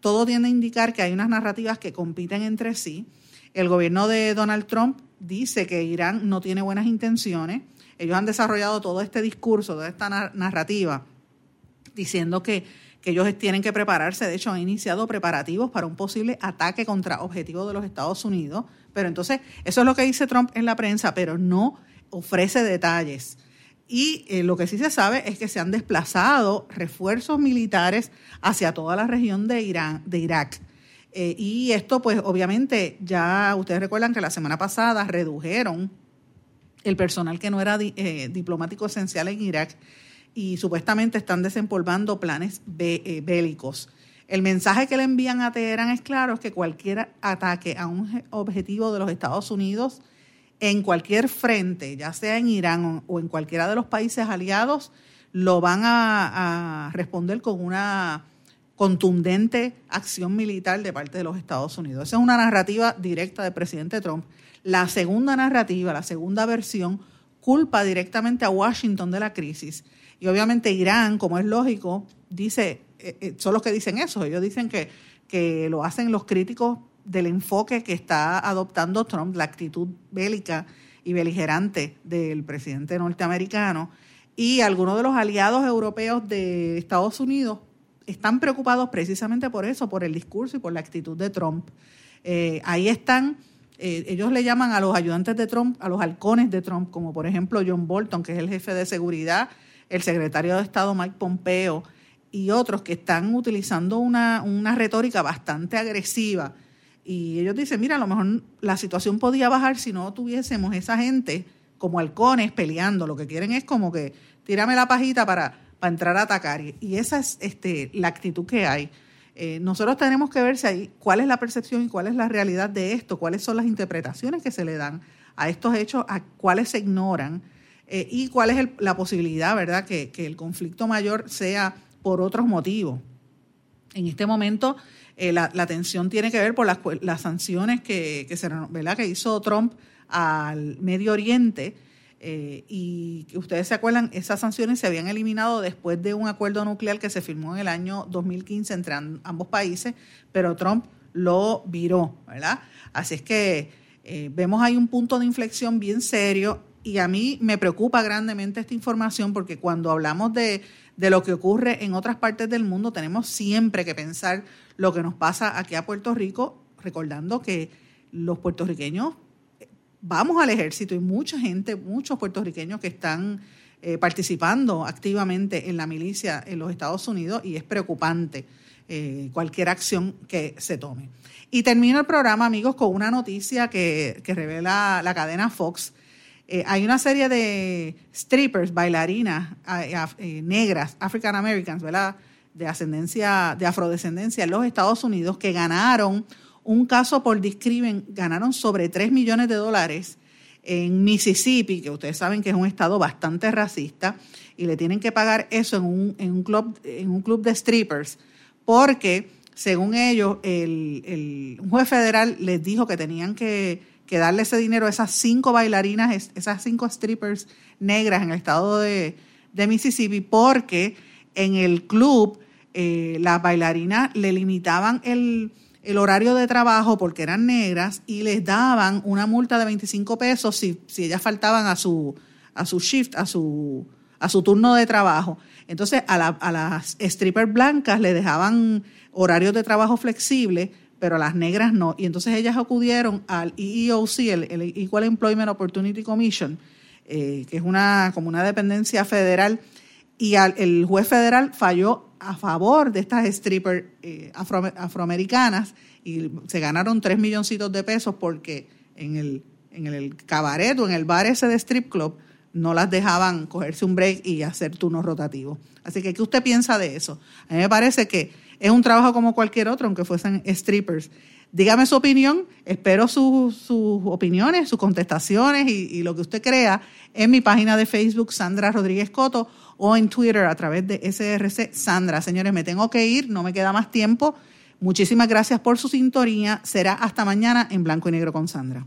Speaker 1: todo tiende a indicar que hay unas narrativas que compiten entre sí. El gobierno de Donald Trump dice que Irán no tiene buenas intenciones. Ellos han desarrollado todo este discurso, toda esta narrativa, diciendo que, que ellos tienen que prepararse. De hecho, han iniciado preparativos para un posible ataque contra objetivos de los Estados Unidos. Pero entonces, eso es lo que dice Trump en la prensa, pero no ofrece detalles. Y eh, lo que sí se sabe es que se han desplazado refuerzos militares hacia toda la región de, Irán, de Irak. Eh, y esto, pues obviamente, ya ustedes recuerdan que la semana pasada redujeron el personal que no era eh, diplomático esencial en Irak y supuestamente están desempolvando planes bélicos. El mensaje que le envían a Teherán es claro, es que cualquier ataque a un objetivo de los Estados Unidos en cualquier frente, ya sea en Irán o en cualquiera de los países aliados, lo van a, responder con una contundente acción militar de parte de los Estados Unidos. Esa es una narrativa directa del presidente Trump. La segunda narrativa, la segunda versión, culpa directamente a Washington de la crisis. Y obviamente Irán, como es lógico, dice, eh, eh, son los que dicen eso. Ellos dicen que, que lo hacen los críticos del enfoque que está adoptando Trump, la actitud bélica y beligerante del presidente norteamericano. Y algunos de los aliados europeos de Estados Unidos están preocupados precisamente por eso, por el discurso y por la actitud de Trump. Eh, ahí están, eh, ellos le llaman a los ayudantes de Trump, a los halcones de Trump, como por ejemplo John Bolton, que es el jefe de seguridad, el secretario de Estado Mike Pompeo y otros que están utilizando una, una retórica bastante agresiva y ellos dicen, mira, a lo mejor la situación podía bajar si no tuviésemos esa gente como halcones peleando. Lo que quieren es como que tírame la pajita para, para entrar a atacar. Y esa es este, la actitud que hay. Eh, nosotros tenemos que ver si hay, cuál es la percepción y cuál es la realidad de esto, cuáles son las interpretaciones que se le dan a estos hechos, a cuáles se ignoran eh, y cuál es la posibilidad, ¿verdad?, que, el conflicto mayor sea por otros motivos. En este momento eh, la, tensión tiene que ver por las, las sanciones que, que, se, ¿verdad? que hizo Trump al Medio Oriente. Eh, y ustedes se acuerdan, esas sanciones se habían eliminado después de un acuerdo nuclear que se firmó en el año 2015 entre ambos países, pero Trump lo viró, ¿verdad? Así es que eh, vemos ahí un punto de inflexión bien serio y a mí me preocupa grandemente esta información porque cuando hablamos de, de lo que ocurre en otras partes del mundo, tenemos siempre que pensar lo que nos pasa aquí a Puerto Rico, recordando que los puertorriqueños vamos al ejército y mucha gente, muchos puertorriqueños que están eh, participando activamente en la milicia en los Estados Unidos y es preocupante eh, cualquier acción que se tome. Y termino el programa, amigos, con una noticia que, revela la cadena Fox. hay una serie de strippers, bailarinas negras, African Americans, ¿verdad? de ascendencia, de afrodescendencia en los Estados Unidos que ganaron un caso por discrimen, ganaron sobre 3 millones de dólares en Mississippi, que ustedes saben que es un estado bastante racista, y le tienen que pagar eso en un, en un, club, en un club de strippers, porque según ellos, el, un juez federal les dijo que tenían que, que, darle ese dinero a esas cinco bailarinas, esas cinco strippers negras en el estado de, de Mississippi, porque en el club eh, las bailarinas le limitaban el, horario de trabajo porque eran negras y les daban una multa de 25 pesos si, si ellas faltaban a su, a su shift, a su, a su turno de trabajo. Entonces a, a las strippers blancas le dejaban horarios de trabajo flexibles, pero a las negras no. Y entonces ellas acudieron al EEOC, el, Equal Employment Opportunity Commission, eh, que es una, como una dependencia federal, y el juez federal falló a favor de estas strippers eh, afroamericanas y se ganaron tres milloncitos de pesos porque en el, en el cabaret o en el bar ese de strip club no las dejaban cogerse un break y hacer turnos rotativos. Así que, ¿qué usted piensa de eso? A mí me parece que es un trabajo como cualquier otro, aunque fuesen strippers. Dígame su opinión, espero sus opiniones, sus contestaciones y, y, lo que usted crea en mi página de Facebook, Sandra Rodríguez Coto, o en Twitter a través de SRC Sandra. Señores, me tengo que ir, no me queda más tiempo. Muchísimas gracias por su sintonía. Será hasta mañana en blanco y negro con Sandra.